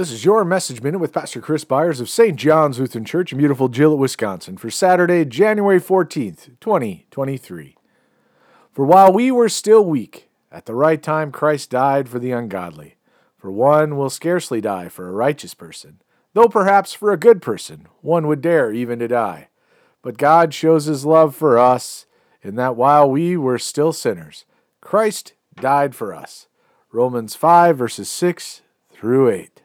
This is your message minute with Pastor Chris Byers of St. John's Lutheran Church in beautiful Gillett, Wisconsin for Saturday, January 14th, 2023. For while we were still weak, at the right time Christ died for the ungodly. For one will scarcely die for a righteous person, though perhaps for a good person one would dare even to die. But God shows his love for us in that while we were still sinners, Christ died for us. Romans 5, verses 6 through 8.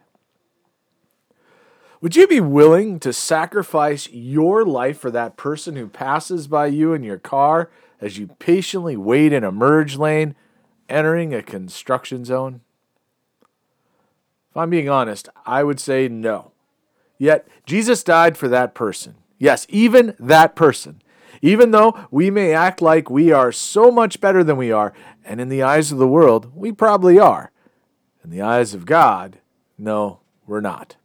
Would you be willing to sacrifice your life for that person who passes by you in your car as you patiently wait in a merge lane entering a construction zone? If I'm being honest, I would say no. Yet, Jesus died for that person. Yes, even that person. Even though we may act like we are so much better than we are, and in the eyes of the world, we probably are. In the eyes of God, no, we're not.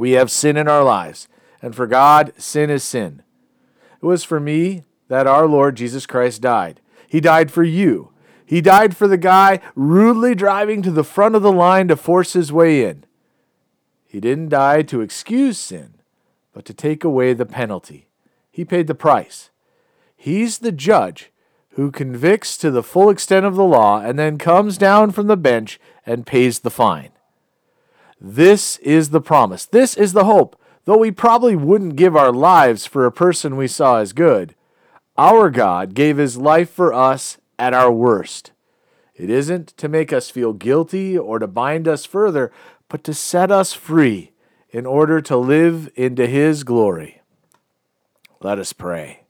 We have sin in our lives, and for God, sin is sin. It was for me that our Lord Jesus Christ died. He died for you. He died for the guy rudely driving to the front of the line to force his way in. He didn't die to excuse sin, but to take away the penalty. He paid the price. He's the judge who convicts to the full extent of the law and then comes down from the bench and pays the fine. This is the promise. This is the hope. Though we probably wouldn't give our lives for a person we saw as good, our God gave his life for us at our worst. It isn't to make us feel guilty or to bind us further, but to set us free in order to live into his glory. Let us pray.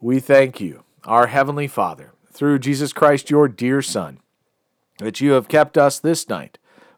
We thank you, our Heavenly Father, through Jesus Christ, your dear Son, that you have kept us this night